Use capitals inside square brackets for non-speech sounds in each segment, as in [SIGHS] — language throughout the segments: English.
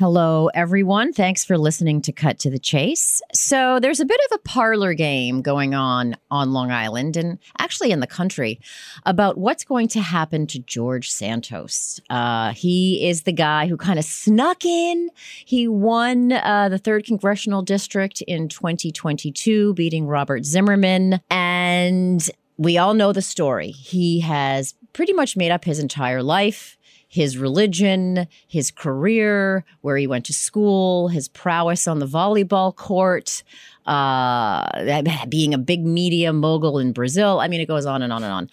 Hello, everyone. Thanks for listening to Cut to the Chase. So, there's a bit of a parlor game going on on Long Island and actually in the country about what's going to happen to George Santos. Uh, he is the guy who kind of snuck in. He won uh, the third congressional district in 2022, beating Robert Zimmerman. And we all know the story. He has pretty much made up his entire life his religion, his career, where he went to school, his prowess on the volleyball court, uh, being a big media mogul in Brazil. I mean, it goes on and on and on.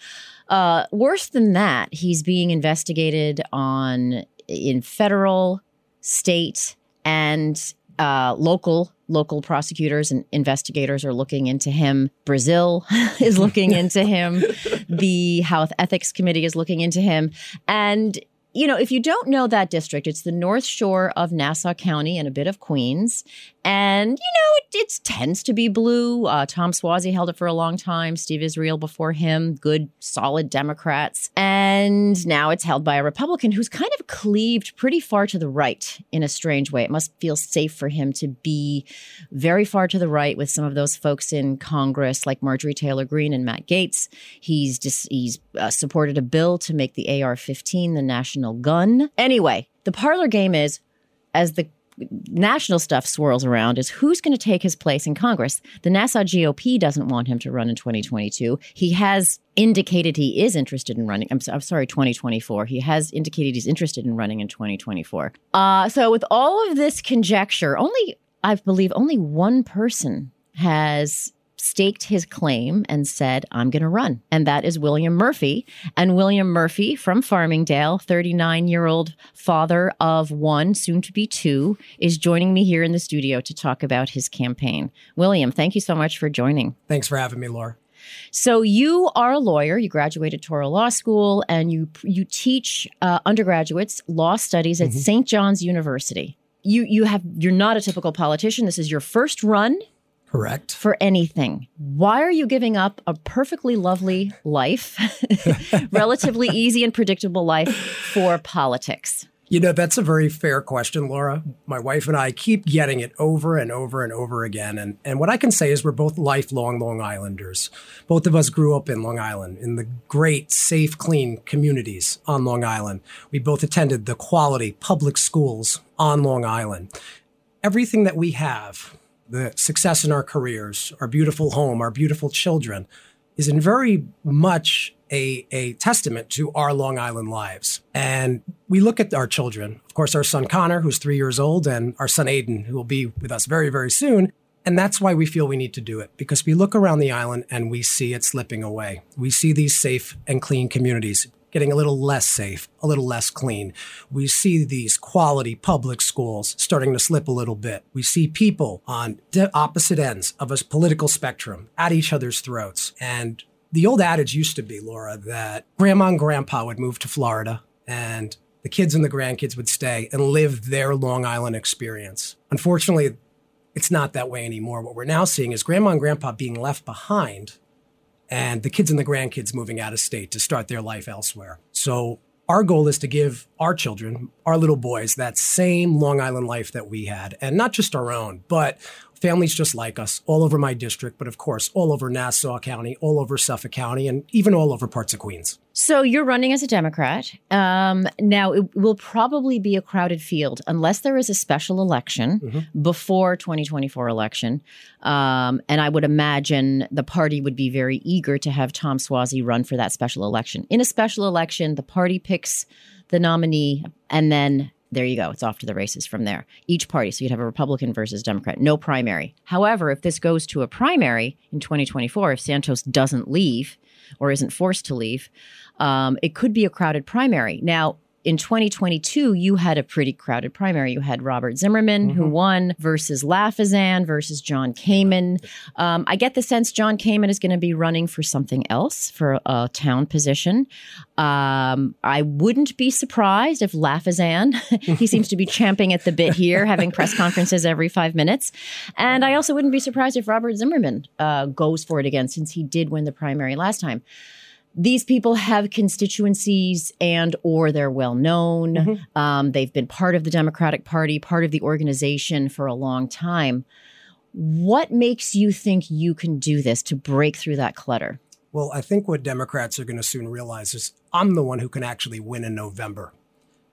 Uh, worse than that, he's being investigated on in federal, state, and uh, local local prosecutors and investigators are looking into him. Brazil [LAUGHS] is looking [LAUGHS] into him. The House Ethics Committee is looking into him, and you know, if you don't know that district, it's the North Shore of Nassau County and a bit of Queens. And, you know, it, it tends to be blue. Uh, Tom Suozzi held it for a long time, Steve Israel before him, good, solid Democrats. And now it's held by a Republican who's kind of cleaved pretty far to the right in a strange way. It must feel safe for him to be very far to the right with some of those folks in Congress like Marjorie Taylor Greene and Matt Gaetz. He's just, he's uh, supported a bill to make the AR 15 the national gun. Anyway, the parlor game is as the national stuff swirls around is who's going to take his place in Congress. The Nassau GOP doesn't want him to run in 2022. He has indicated he is interested in running. I'm, I'm sorry, 2024. He has indicated he's interested in running in 2024. Uh, so, with all of this conjecture, only, I believe, only one person has staked his claim and said, I'm going to run. And that is William Murphy. And William Murphy from Farmingdale, 39 year old father of one, soon to be two, is joining me here in the studio to talk about his campaign. William, thank you so much for joining. Thanks for having me, Laura. So you are a lawyer. You graduated Touro Law School, and you you teach uh, undergraduates law studies at mm-hmm. St. John's University. You you have you're not a typical politician. This is your first run Correct. For anything. Why are you giving up a perfectly lovely life, [LAUGHS] relatively [LAUGHS] easy and predictable life for politics? You know, that's a very fair question, Laura. My wife and I keep getting it over and over and over again. And, and what I can say is we're both lifelong Long Islanders. Both of us grew up in Long Island, in the great, safe, clean communities on Long Island. We both attended the quality public schools on Long Island. Everything that we have, the success in our careers, our beautiful home, our beautiful children, is in very much a, a testament to our Long Island lives. And we look at our children, of course, our son Connor, who's three years old, and our son Aiden, who will be with us very, very soon. And that's why we feel we need to do it because we look around the island and we see it slipping away. We see these safe and clean communities getting a little less safe, a little less clean. We see these quality public schools starting to slip a little bit. We see people on opposite ends of a political spectrum at each other's throats. And the old adage used to be, Laura, that grandma and grandpa would move to Florida and the kids and the grandkids would stay and live their Long Island experience. Unfortunately, it's not that way anymore. What we're now seeing is grandma and grandpa being left behind and the kids and the grandkids moving out of state to start their life elsewhere. So our goal is to give our children, our little boys, that same Long Island life that we had, and not just our own, but families just like us all over my district, but of course, all over Nassau County, all over Suffolk County, and even all over parts of Queens. So you're running as a Democrat. Um, now, it will probably be a crowded field unless there is a special election mm-hmm. before 2024 election. Um, and I would imagine the party would be very eager to have Tom Suozzi run for that special election. In a special election, the party picks the nominee and then there you go. It's off to the races from there. Each party. So you'd have a Republican versus Democrat, no primary. However, if this goes to a primary in 2024, if Santos doesn't leave or isn't forced to leave, um, it could be a crowded primary. Now, in 2022, you had a pretty crowded primary. You had Robert Zimmerman, mm-hmm. who won, versus Lafazan versus John Kaiman. Um, I get the sense John Kaiman is going to be running for something else, for a town position. Um, I wouldn't be surprised if Lafazan, [LAUGHS] he seems to be champing at the bit here, having press conferences every five minutes. And I also wouldn't be surprised if Robert Zimmerman uh, goes for it again, since he did win the primary last time these people have constituencies and or they're well known. Mm-hmm. um, they've been part of the democratic party part of the organization for a long time. What makes you think you can do this to break through that clutter? Well i think what democrats are going to soon realize is i'm the one who can actually win in november.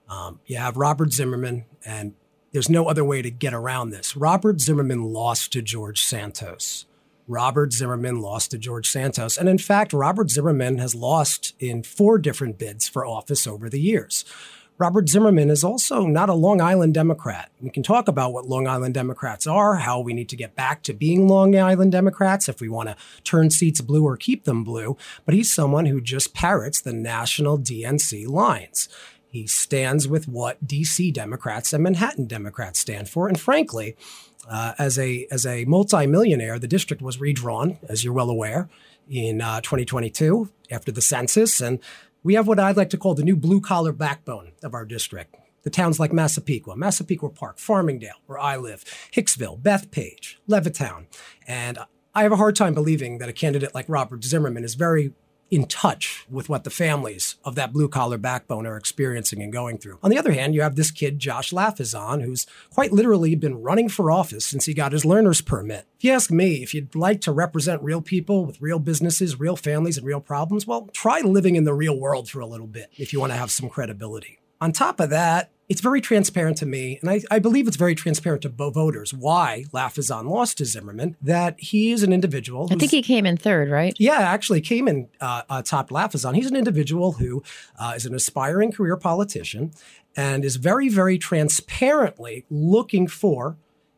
Um, you have robert zimmerman and there's no other way to get around this. Robert zimmerman lost to george santos Robert Zimmerman lost to George Santos. And in fact, Robert Zimmerman has lost in four different bids for office over the years. Robert Zimmerman is also not a Long Island Democrat. We can talk about what Long Island Democrats are, how we need to get back to being Long Island Democrats if we want to turn seats blue or keep them blue. But he's someone who just parrots the national DNC lines. He stands with what DC Democrats and Manhattan Democrats stand for. And frankly, uh, as a as a multimillionaire, the district was redrawn, as you're well aware, in uh, 2022 after the census, and we have what I'd like to call the new blue collar backbone of our district. The towns like Massapequa, Massapequa Park, Farmingdale, where I live, Hicksville, Bethpage, Levittown, and I have a hard time believing that a candidate like Robert Zimmerman is very in touch with what the families of that blue collar backbone are experiencing and going through. On the other hand, you have this kid, Josh Lafazan, who's quite literally been running for office since he got his learner's permit. If you ask me, if you'd like to represent real people with real businesses, real families, and real problems, well, try living in the real world for a little bit if you want to have some credibility. On top of that, it's very transparent to me, and I, I, believe it's very transparent to voters why Lafazan lost to Zimmerman, that he is an individual. I think he came in third, right? Yeah, actually came in uh, uh, top Lafazan. He's an individual who uh, is an aspiring career politician and is very, very transparently looking for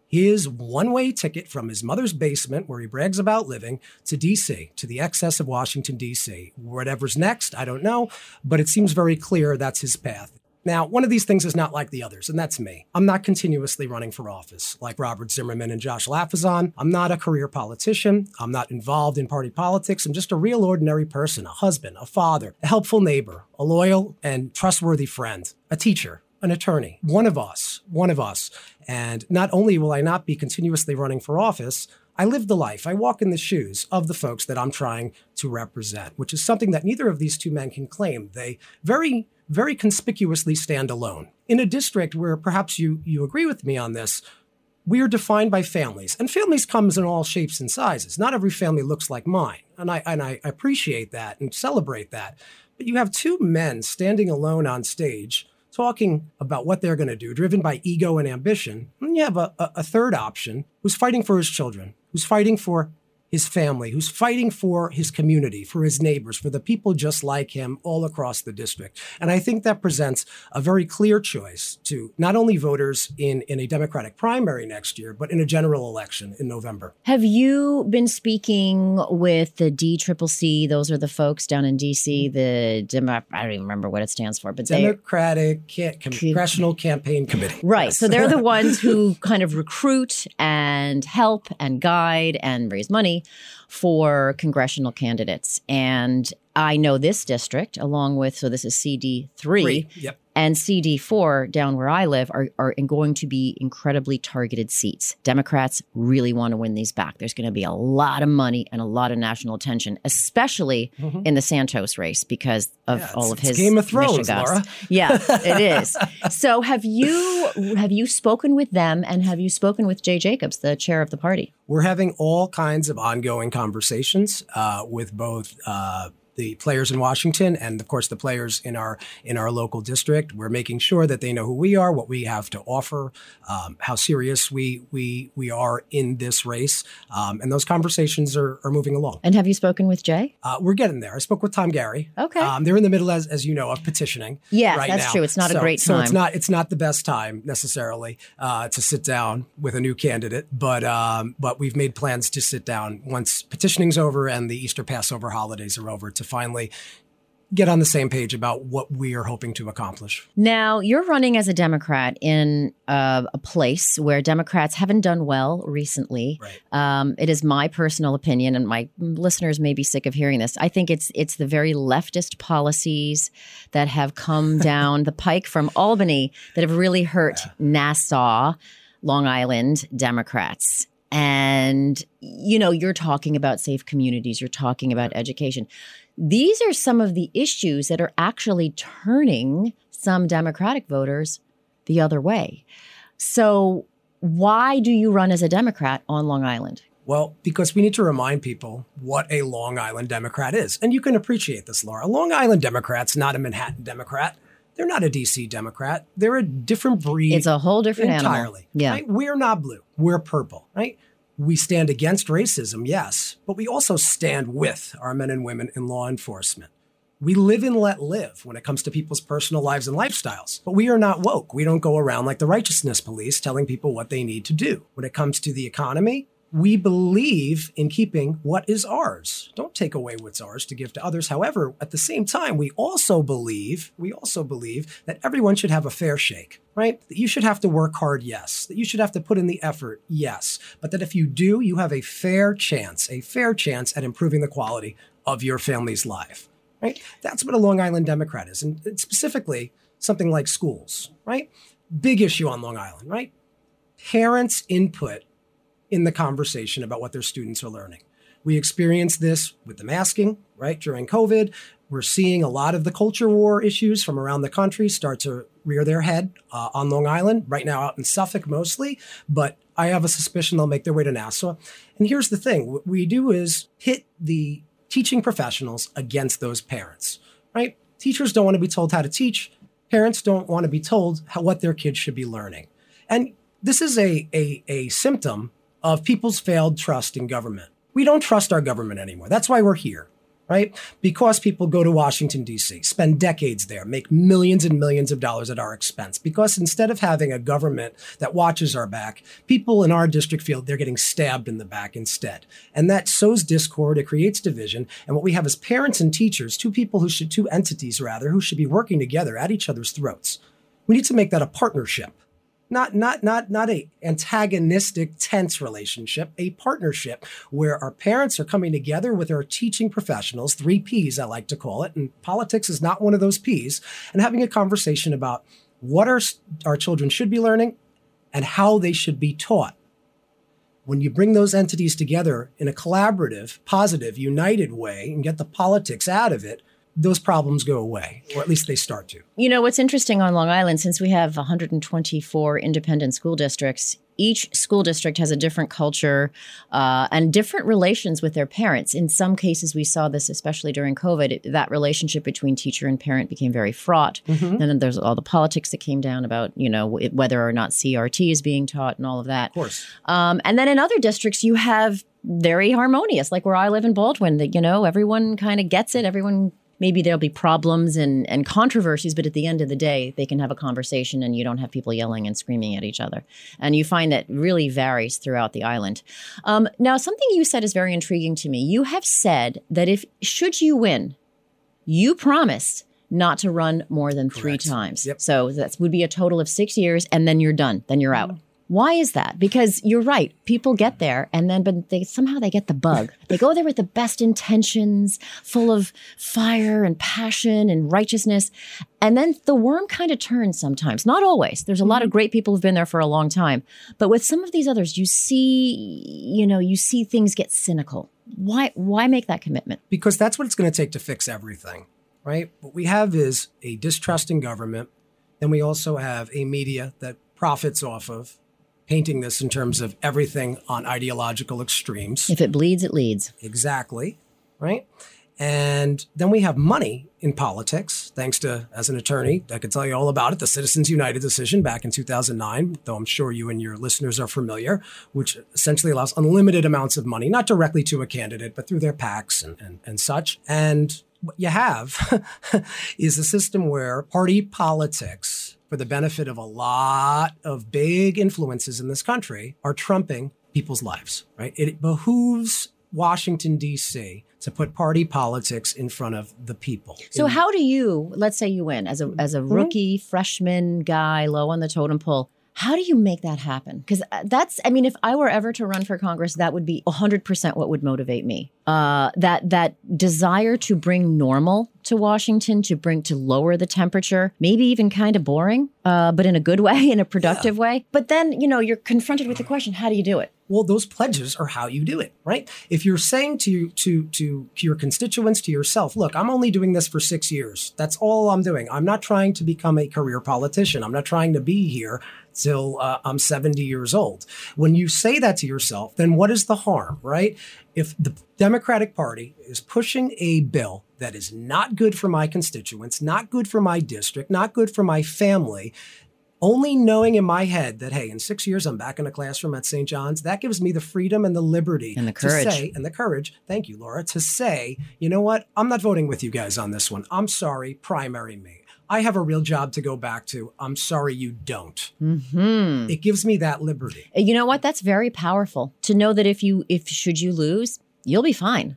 his one way ticket from his mother's basement, where he brags about living, to DC, to the excess of Washington, DC. Whatever's next, I don't know, but it seems very clear that's his path. Now, one of these things is not like the others, and that's me. I'm not continuously running for office like Robert Zimmerman and Josh Lafazan. I'm not a career politician. I'm not involved in party politics. I'm just a real ordinary person, a husband, a father, a helpful neighbor, a loyal and trustworthy friend, a teacher, an attorney, one of us, one of us. And not only will I not be continuously running for office, I live the life. I walk in the shoes of the folks that I'm trying to represent, which is something that neither of these two men can claim. They very very conspicuously stand alone. In a district where perhaps you, you agree with me on this, we are defined by families, and families comes in all shapes and sizes. Not every family looks like mine, and I and I appreciate that and celebrate that. But you have two men standing alone on stage talking about what they're going to do, driven by ego and ambition. And you have a, a, a third option who's fighting for his children, who's fighting for his family, who's fighting for his community, for his neighbors, for the people just like him all across the district. And I think that presents a very clear choice to not only voters in, in a Democratic primary next year, but in a general election in November. Have you been speaking with the DCCC? Those are the folks down in DC, mm-hmm. the Demo- I don't even remember what it stands for, but Democratic Congressional Campaign Committee. Right. Yes. So they're the [LAUGHS] ones who kind of recruit and help and guide and raise money for congressional candidates. And I know this district, along with, so this is CD3. Three. Yep and CD4 down where I live are, are going to be incredibly targeted seats. Democrats really want to win these back. There's going to be a lot of money and a lot of national attention, especially mm-hmm. in the Santos race because of yeah, all of his Game of Thrones, Laura. [LAUGHS] Yeah, it is. so have you have you spoken with them and have you spoken with Jay Jacobs, the chair of the party? We're having all kinds of ongoing conversations uh, with both uh, the players in Washington and of course the players in our in our local district. We're making sure that they know who we are, what we have to offer, um, how serious we we we are in this race, um, and those conversations are, are moving along. And have you spoken with Jay? Uh, we're getting there. I spoke with Tom Gary. Okay, um, they're in the middle, as as you know, of petitioning. Yes, right that's now. true. It's not so, a great time. So it's not it's not the best time necessarily uh, to sit down with a new candidate, but um, but we've made plans to sit down once petitioning's over and the Easter Passover holidays are over to finally get on the same page about what we are hoping to accomplish. Now, you're running as a Democrat in uh, a place where Democrats haven't done well recently. Right. Um, it is my personal opinion, and my listeners may be sick of hearing this. I think it's it's the very leftist policies that have come [LAUGHS] down the pike from Albany that have really hurt yeah. Nassau, Long Island Democrats. And you know, you're talking about safe communities. You're talking about education these are some of the issues that are actually turning some Democratic voters the other way. So, why do you run as a Democrat on Long Island? Well, because we need to remind people what a Long Island Democrat is. And you can appreciate this, Laura. A Long Island Democrat's not a Manhattan Democrat. They're not a DC Democrat. They're a different breed. It's a whole different entirely. Animal. Yeah. Right? We're not blue. We're purple, right? We stand against racism, yes, but we also stand with our men and women in law enforcement. We live and let live when it comes to people's personal lives and lifestyles. But we are not woke. We don't go around like the righteousness police telling people what they need to do. When it comes to the economy, we believe in keeping what is ours. Don't take away what's ours to give to others. However, at the same time, we also believe, we also believe that everyone should have a fair shake, right? That you should have to work hard, yes. That you should have to put in the effort, yes. But that if you do, you have a fair chance, a fair chance at improving the quality of your family's life, right? That's what a Long Island Democrat is. And specifically, something like schools, right? Big issue on Long Island, right? Parents' input in the conversation about what their students are learning. We experienced this with the masking, right, during COVID. We're seeing a lot of the culture war issues from around the country start to rear their head uh, on Long Island, right now out in Suffolk mostly, but I have a suspicion they'll make their way to Nassau. And here's the thing what we do is hit the teaching professionals against those parents, right? Teachers don't want to be told how to teach, parents don't want to be told how, what their kids should be learning. And this is a, a, a symptom of people's failed trust in government. We don't trust our government anymore. That's why we're here, right? Because people go to Washington, D.C., spend decades there, make millions and millions of dollars at our expense. Because instead of having a government that watches our back, people in our district feel they're getting stabbed in the back instead. And that sows discord, it creates division. And what we have is parents and teachers, two people who should, two entities rather, who should be working together at each other's throats. We need to make that a partnership not not not not a antagonistic tense relationship a partnership where our parents are coming together with our teaching professionals three p's i like to call it and politics is not one of those p's and having a conversation about what our our children should be learning and how they should be taught. When you bring those entities together in a collaborative positive united way and get the politics out of it those problems go away, or at least they start to. You know, what's interesting on Long Island, since we have 124 independent school districts, each school district has a different culture uh, and different relations with their parents. In some cases, we saw this, especially during COVID, that relationship between teacher and parent became very fraught. Mm-hmm. And then there's all the politics that came down about, you know, whether or not CRT is being taught and all of that. Of course. Um, and then in other districts, you have very harmonious, like where I live in Baldwin, that, you know, everyone kind of gets it. Everyone maybe there'll be problems and, and controversies, but at the end of the day, they can have a conversation and you don't have people yelling and screaming at each other. And you find that really varies throughout the island. Um, now, something you said is very intriguing to me. You have said that if, should you win, you promised not to run more than Correct. three times. Yep. So that would be a total of six years, and then you're done. Then you're out. Why is that? Because you're right. People get there and then, but they somehow they get the bug. [LAUGHS] They go there with the best intentions, full of fire and passion and righteousness. And then the worm kind of turns sometimes. Not always. There's a lot of mm-hmm. great people who've been there for a long time. But with some of these others, you see, you know, you see things get cynical. Why, why make that commitment? Because that's what it's going to take to fix everything, right? What we have is a distrusting government. Then we also have a media that profits off of painting this in terms of everything on ideological extremes. If it bleeds, it leads. Exactly. Right. And then we have money in politics, thanks to, as an attorney, I could tell you all about it, the Citizens United decision back in 2009, though I'm sure you and your listeners are familiar, which essentially allows unlimited amounts of money, not directly to a candidate, but through their PACs and, and, and such. And what you have [LAUGHS] is a system where party politics for the benefit of a lot of big influences in this country are trumping people's lives, right? It behooves Washington, D.C. to put party politics in front of the people. So In- how do you, let's say you win as a as a mm-hmm. rookie freshman guy low on the totem pole, how do you make that happen? Because that's, I mean, if I were ever to run for Congress, that would be 100% what would motivate me. Uh, that that desire to bring normal to Washington, to bring to lower the temperature, maybe even kind of boring, uh, but in a good [LAUGHS] way, in a productive way. But then, you know, you're confronted with the question: How do you do it? well those pledges are how you do it right if you're saying to to to your constituents to yourself look i'm only doing this for 6 years that's all i'm doing i'm not trying to become a career politician i'm not trying to be here till uh, i'm 70 years old. When you say that to yourself then what is the harm right? If the democratic party is pushing a bill that is not good for my constituents not good for my district not good for my family only knowing in my head that hey in six years i'm back in a classroom at st john's that gives me the freedom and the liberty And the courage. to say and the courage thank you laura to say you know what? I'm not voting with you guys on this one. I'm sorry primary me i have a real job to go back to i'm sorry you don't Hmm. it gives me that liberty You know what? That's very powerful to know that if you, if should you lose, you'll be fine.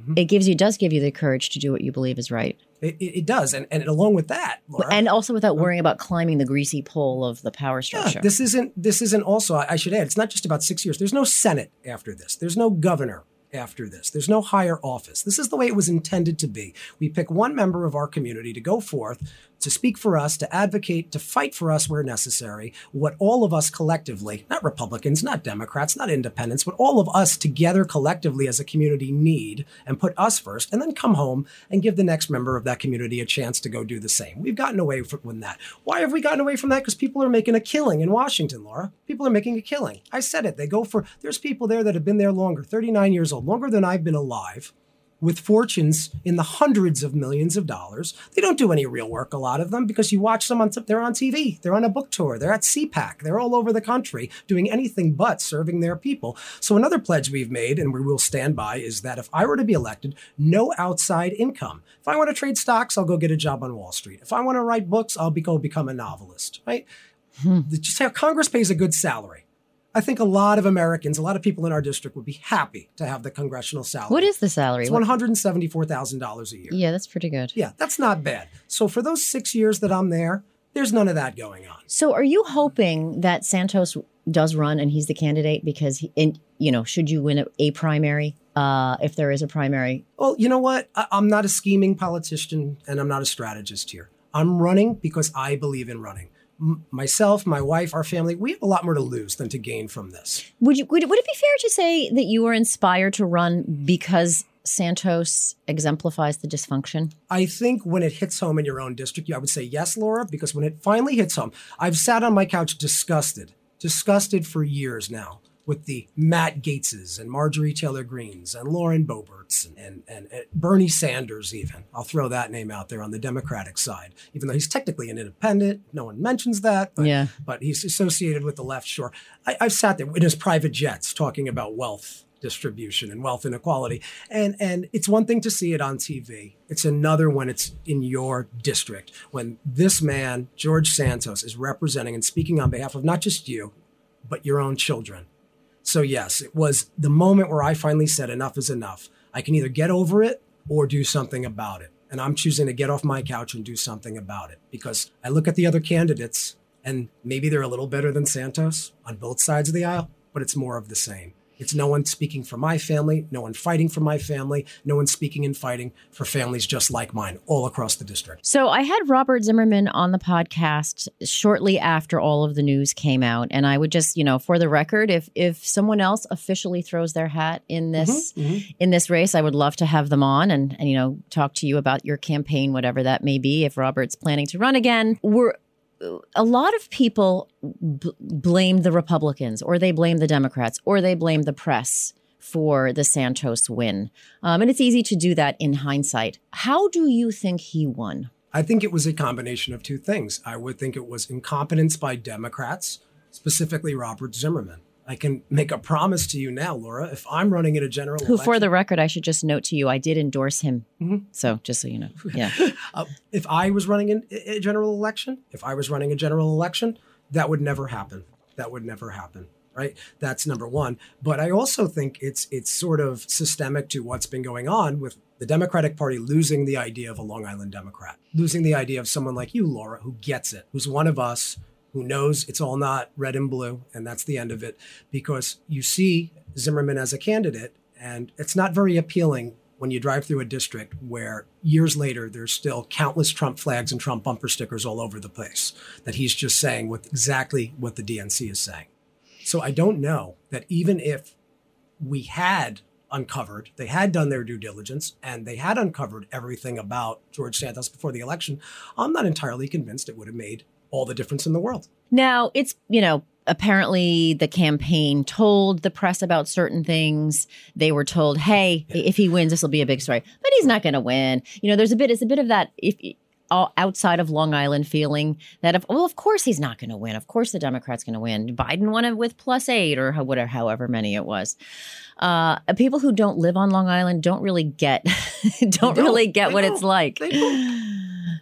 Mm-hmm. It gives you does give you the courage to do what you believe is right, it, it, does and, and along with that Laura, and also without worrying about climbing the greasy pole of the power Yeah, structure. this isn't this isn't also I should add it's not just about 6 years. There's no senate after this. There's no governor after this. There's no higher office. This is the way it was intended to be. We pick one member of our community to go forth to speak for us, to advocate, to fight for us where necessary, what all of us collectively, not Republicans, not Democrats, not independents, but all of us together collectively as a community need and put us first, and then come home and give the next member of that community a chance to go do the same. We've gotten away from that. Why have we gotten away from that? Because people are making a killing in Washington, Laura. People are making a killing. I said it. They go for, there's people there that have been there longer, 39 years old, longer than I've been alive with fortunes in the hundreds of millions of dollars. They don't do any real work, a lot of them, because you watch them on, they're on TV, they're on a book tour, they're at CPAC, they're all over the country doing anything but serving their people. So another pledge we've made, and we will stand by, is that if I were to be elected, no outside income. If I want to trade stocks, I'll go get a job on Wall Street. If I want to write books, I'll be, go become a novelist, right? Hmm. Just how Congress pays a good salary. I think a lot of Americans, a lot of people in our district would be happy to have the congressional salary. what is the salary? It's one hundred and seventy-four thousand dollars a year. yeah, that's pretty good. Yeah, that's not bad. So for those six years that I'm there, there's none of that going on. So, are you hoping that Santos does run and he's the candidate because he, in, you know, should you win a, a primary, uh, if there is a primary, Well, you know what? I- I'm not a scheming politician and I'm not a strategist here. I'm running because I believe in running. M- myself, my wife, our family, we have a lot more to lose than to gain from this. would you would, would it be fair to say that you were inspired to run because Santos exemplifies the dysfunction? I think when it hits home in your own district, I would say yes, Laura, because when it finally hits home, I've sat on my couch disgusted, disgusted for years now with the Matt Gaetzes and Marjorie Taylor Greenes and Lauren Boeberts and, and, and, and Bernie Sanders, even. I'll throw that name out there on the Democratic side, even though he's technically an independent. No one mentions that, but, Yeah. but he's associated with the left shore. I, I've sat there in his private jets talking about wealth distribution and wealth inequality. And and it's one thing to see it on TV. It's another when it's in your district. When this man, George Santos, is representing and speaking on behalf of not just you, but your own children. So yes, it was the moment where I finally said enough is enough. I can either get over it or do something about it. And I'm choosing to get off my couch and do something about it because I look at the other candidates and maybe they're a little better than Santos on both sides of the aisle, but it's more of the same. It's no one speaking for my family, no one fighting for my family, no one speaking and fighting for families just like mine all across the district. So I had Robert Zimmerman on the podcast shortly after all of the news came out, and I would just, you know, for the record, if if someone else officially throws their hat in mm-hmm, this mm-hmm. in this race, I would love to have them on and and you know talk to you about your campaign, whatever that may be. If Robert's planning to run again, we're a lot of people b- blame the Republicans or they blame the Democrats or they blame the press for the Santos win. Um, and it's easy to do that in hindsight. How do you think he won? I think it was a combination of two things. I would think it was incompetence by Democrats, specifically Robert Zimmerman. I can make a promise to you now, Laura. If I'm running in a general Who, election, for the record, I should just note to you, I did endorse him. Mhm. So just so you know. Yeah. [LAUGHS] uh, if I was running in a a general election, if I was running a general election, that would never happen. That would never happen. Right. That's number one. But I also think it's it's sort of systemic to what's been going on with the Democratic Party losing the idea of a Long Island Democrat, losing the idea of someone like you, Laura, who gets it, who's one of us, who knows it's all not red and blue, and that's the end of it. Because you see Zimmerman as a candidate, and it's not very appealing when you drive through a district where years later there's still countless Trump flags and Trump bumper stickers all over the place that he's just saying what exactly what the DNC is saying. So I don't know that even if we had uncovered, they had done their due diligence and they had uncovered everything about George Santos before the election, I'm not entirely convinced it would have made all the difference in the world. Now, it's, you know, apparently the campaign told the press about certain things. They were told, hey, if he wins, this will be a big story. But he's not going to win. You know, there's a bit, it's a bit of that. If, all outside of Long Island feeling that of well of course he's not going to win of course the Democrats going to win Biden won it with plus eight or how, whatever however many it was uh, people who don't live on Long Island don't really get [LAUGHS] don't, don't. really get They what don't. it's like. [SIGHS] [SIGHS] [SIGHS]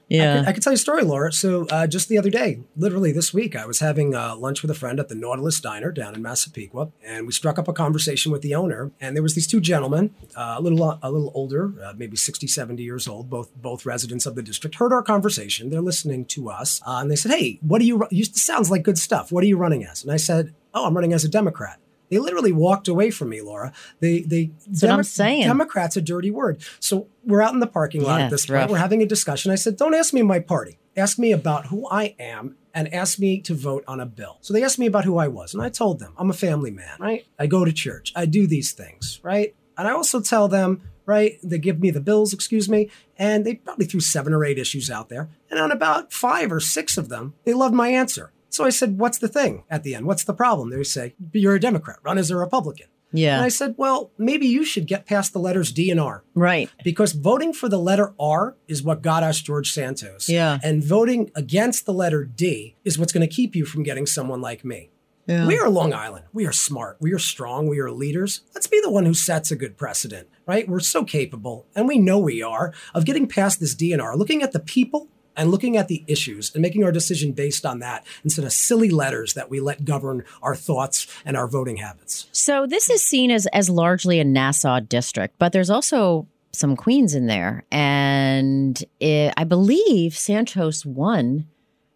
yeah I can, I tell you a story, Laura. So uh, just the other day, literally this week, I was having uh, lunch with a friend at the Nautilus Diner down in Massapequa, and we struck up a conversation with the owner. And there was these two gentlemen, uh, a little a little older, uh, maybe 60, 70 years old, both both residents of the district, heard our conversation. They're listening to us, uh, and they said, "Hey, what do you? ru- You sounds like good stuff. What are you running as?" And I said, "Oh, I'm running as a Democrat." They literally walked away from me, Laura. They they That's what I'm saying. Democrat's a dirty word. So we're out in the parking lot Yeah, at this point. rough. We're having a discussion. I said, "Don't ask me my party. Ask me about who I am." And ask me to vote on a bill. So they asked me about who I was, and I told them I'm a family man, right? I go to church, I do these things, right? And I also tell them, right? They give me the bills, excuse me, and they probably threw seven or eight issues out there. And on about five or six of them, they loved my answer. So I said, What's the thing at the end? What's the problem? They say, You're a Democrat, run as a Republican. And yeah I said, Well, maybe you should get past the letters D and R right because voting for the letter R is what got us George Santos. Yeah. And voting against the letter D is what's going to keep you from getting someone like me. yeah. We are Long Island. We are smart. We are strong. We are leaders. Let's be the one who sets a good precedent, right? We're so capable, and we know we are, of getting past this DNR, looking at the people and looking at the issues and making our decision based on that instead of silly letters that we let govern our thoughts and our voting habits. So this is seen as as largely a Nassau district, but there's also some Queens in there, and it, I believe Santos won.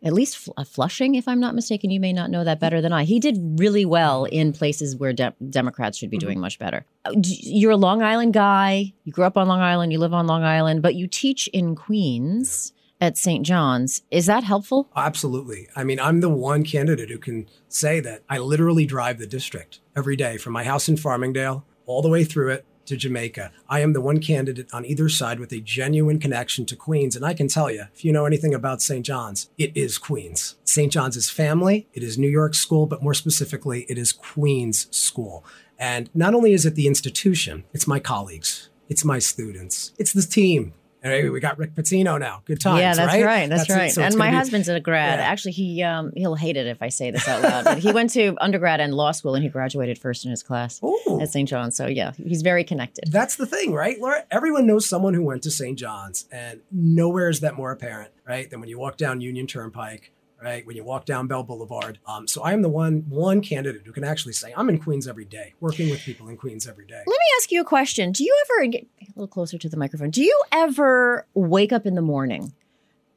At least Fl- uh, Flushing, if I'm not mistaken, you may not know that better than I. He did really well in places where de- Democrats should be doing much better. Uh, You're a Long Island guy. You grew up on Long Island. You live on Long Island, but you teach in Queens at St. John's. Is that helpful? Absolutely. I mean, I'm the one candidate who can say that I literally drive the district every day from my house in Farmingdale all the way through it to Jamaica. I am the one candidate on either side with a genuine connection to Queens. And I can tell you, if you know anything about St. John's, it is Queens. St. John's is family, it is New York school, but more specifically, it is Queens school. And not only is it the institution, it's my colleagues, it's my students, it's the team. Hey, we got Rick Pitino now. Good times, yeah, that's right. That's, it. right. So and my be- husband's a grad. Yeah. Actually, he um, he'll hate it if I say this out loud. But he went to undergrad and law school, and he graduated first in his class Ooh. at St. John's. So yeah, he's very connected. That's the thing, right, Laura? Everyone knows someone who went to St. John's, and nowhere is that more apparent, right, than when you walk down Union Turnpike, right, when you walk down Bell Boulevard. Um, so I am the one one candidate who can actually say I'm in Queens every day, working with people in Queens every day. Let me ask you a question. Do you ever get a little closer to the microphone? Do you ever wake up in the morning?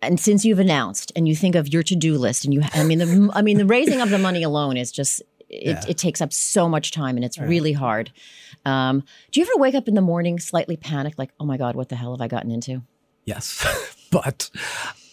And since you've announced and you think of your to-do list and you I mean the I mean the raising of the money alone is just it, Yeah. it takes up so much time and it's really hard. Um, do you ever wake up in the morning slightly panicked like, "Oh my god, what the hell have I gotten into?" Yes, [LAUGHS] but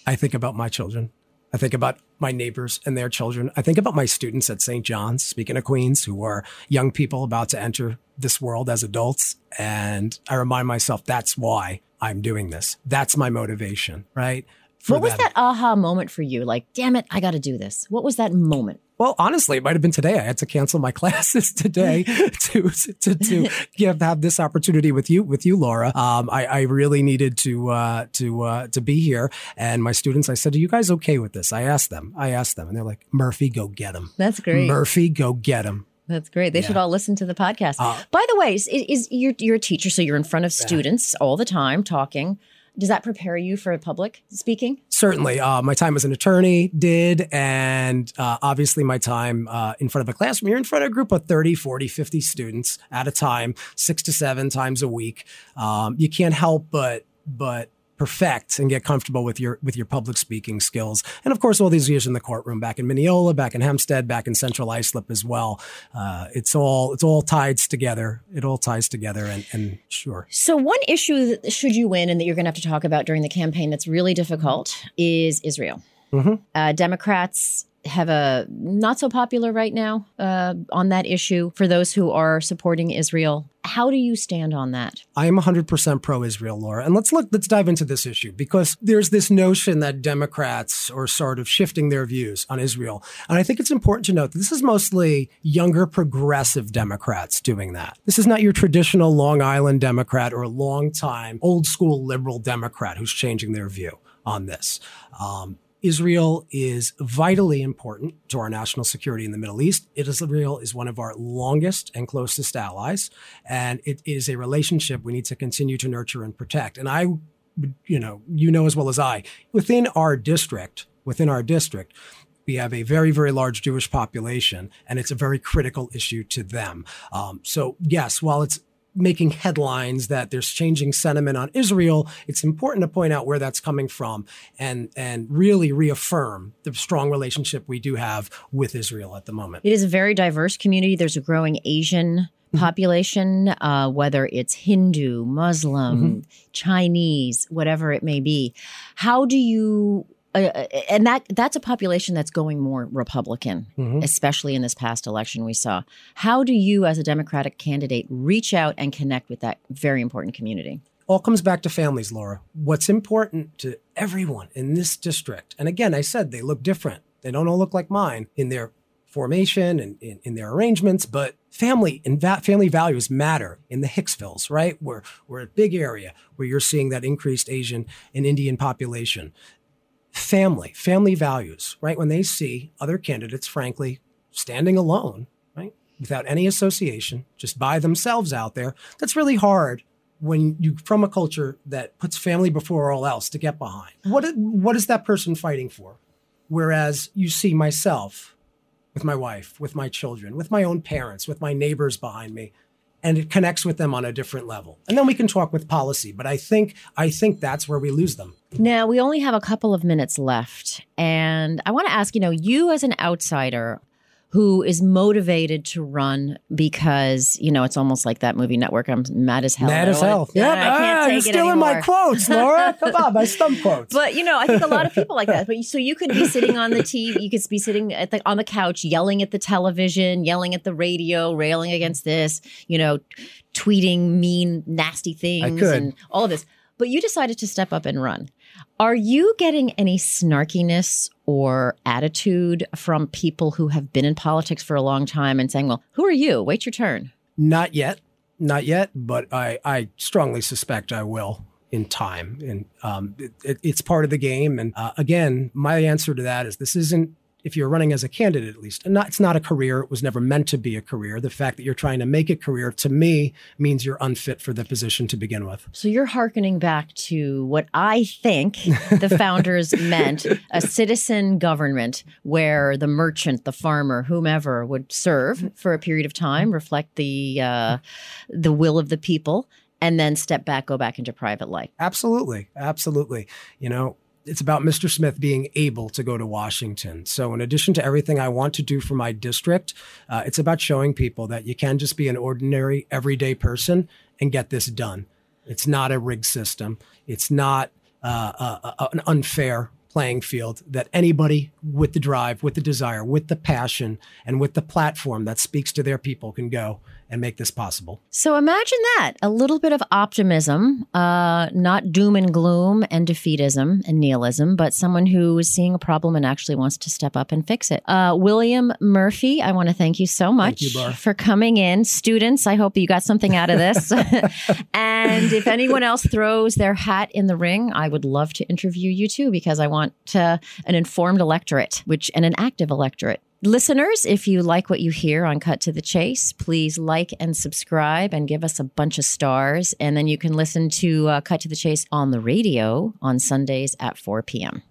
I think about my children. I think about my neighbors and their children. I think about my students at St. John's, speaking of Queens, who are young people about to enter this world as adults. And I remind myself that's why I'm doing this. That's my motivation, right? What was that aha moment for you? Like, damn it, I got to do this. What was that moment? Well, honestly, it might have been today. I had to cancel my [LAUGHS] classes today [LAUGHS] to to to give have this opportunity with you with you, Laura. Um, I, I really needed to uh, to uh, to be here, and my students. I said, "Are you guys okay with this?" I asked them. I asked them, and they're like, "Murphy, go get him." That's great. Murphy, go get him. That's great. They Yeah. should all listen to the podcast. Uh, By the way, is, is you're, you're a teacher, so you're in front of students all the time talking. Does that prepare you for public speaking? Certainly, uh, my time as an attorney did, and uh, obviously my time uh, in front of a classroom. You're in front of a group of 30, 40, 50 students at a time, six to seven times a week. Um, you can't help but but perfect and get comfortable with your with your public speaking skills. And of course, all these years in the courtroom, back in Mineola, back in Hempstead, back in Central Islip as well. Uh, it's all it's all ties together. It all ties together, and, and sure. So, one issue that should you win and that you're going to have to talk about during the campaign that's really difficult is Israel. Mhm. Uh, Democrats have a not so popular right now uh, on that issue for those who are supporting Israel. How do you stand on that? I am 100% pro-Israel, Laura. And let's look, let's dive into this issue because there's this notion that Democrats are sort of shifting their views on Israel. And I think it's important to note that this is mostly younger progressive Democrats doing that. This is not your traditional Long Island Democrat or long-time old school liberal Democrat who's changing their view on this. Um, Israel is vitally important to our national security in the Middle East. Israel is one of our longest and closest allies, and it is a relationship we need to continue to nurture and protect. And I, you know, you know as well as I, within our district, within our district, we have a very, very large Jewish population, and it's a very critical issue to them. Um, so, yes, while it's making headlines that there's changing sentiment on Israel, it's important to point out where that's coming from and and really reaffirm the strong relationship we do have with Israel at the moment. It is a very diverse community. There's a growing Asian population, uh, whether it's Hindu, Muslim, Chinese, whatever it may be. How do you? Uh, and that that's a population that's going more Republican, Mhm. especially in this past election we saw. How do you, as a Democratic candidate, reach out and connect with that very important community? all comes back to families, Laura. What's important to everyone in this district, and again, I said they look different. They don't all look like mine in their formation and in, in their arrangements, but family and va- family values matter in the Hicksvilles, right? We're, we're a big area where you're seeing that increased Asian and Indian population. Family, family values, right? When they see other candidates, frankly, standing alone, right? Without any association, just by themselves out there, that's really hard when you from a culture that puts family before all else to get behind. What what is that person fighting for? Whereas you see myself with my wife, with my children, with my own parents, with my neighbors behind me, and it connects with them on a different level. And then we can talk with policy, but I think I think that's where we lose them. Now, we only have a couple of minutes left. And I want to ask you know, you as an outsider who is motivated to run because, you know, it's almost like that movie network. I'm mad as hell. Mad as hell. Yeah, I can't ah, you're stealing my quotes, Laura. [LAUGHS] Come on, my stump quotes. But you know, I think a lot of people like that. [LAUGHS] But so you could be sitting on the TV, you could be sitting at the, on the couch, yelling at the television, yelling at the radio, railing against this, you know, tweeting mean, nasty things, and all of this. But you decided to step up and run. Are you getting any snarkiness or attitude from people who have been in politics for a long time and saying, "Well, who are you? Wait your turn." Not yet, not yet, but I, I strongly suspect I will in time. And um, it, it, it's part of the game. And uh, again, my answer to that is this isn't. If you're running as a candidate, at least, and not, it's not a career. It was never meant to be a career. The fact that you're trying to make a career, to me, means you're unfit for the position to begin with. So you're hearkening back to what I think the [LAUGHS] founders meant a citizen government where the merchant, the farmer, whomever would serve for a period of time, reflect the uh, the will of the people, and then step back, go back into private life. Absolutely. Absolutely. You know, it's about Mr. Smith being able to go to Washington. So, in addition to everything I want to do for my district, uh, it's about showing people that you can just be an ordinary, everyday person and get this done. It's not a rigged system. It's not uh, uh, uh, an unfair playing field that anybody with the drive, with the desire, with the passion, and with the platform that speaks to their people can go and make this possible. So imagine that a little bit of optimism, uh, not doom and gloom and defeatism and nihilism, but someone who is seeing a problem and actually wants to step up and fix it. Uh, William Murphy, I want to thank you so much you, for coming in. Students, I hope you got something out of this. [LAUGHS] and if anyone else throws their hat in the ring, I would love to interview you too because I want uh, an informed electorate, which and an active electorate. Listeners, if you like what you hear on Cut to the Chase, please like and subscribe and give us a bunch of stars. And then you can listen to uh, Cut to the Chase on the radio on Sundays at 4 p.m.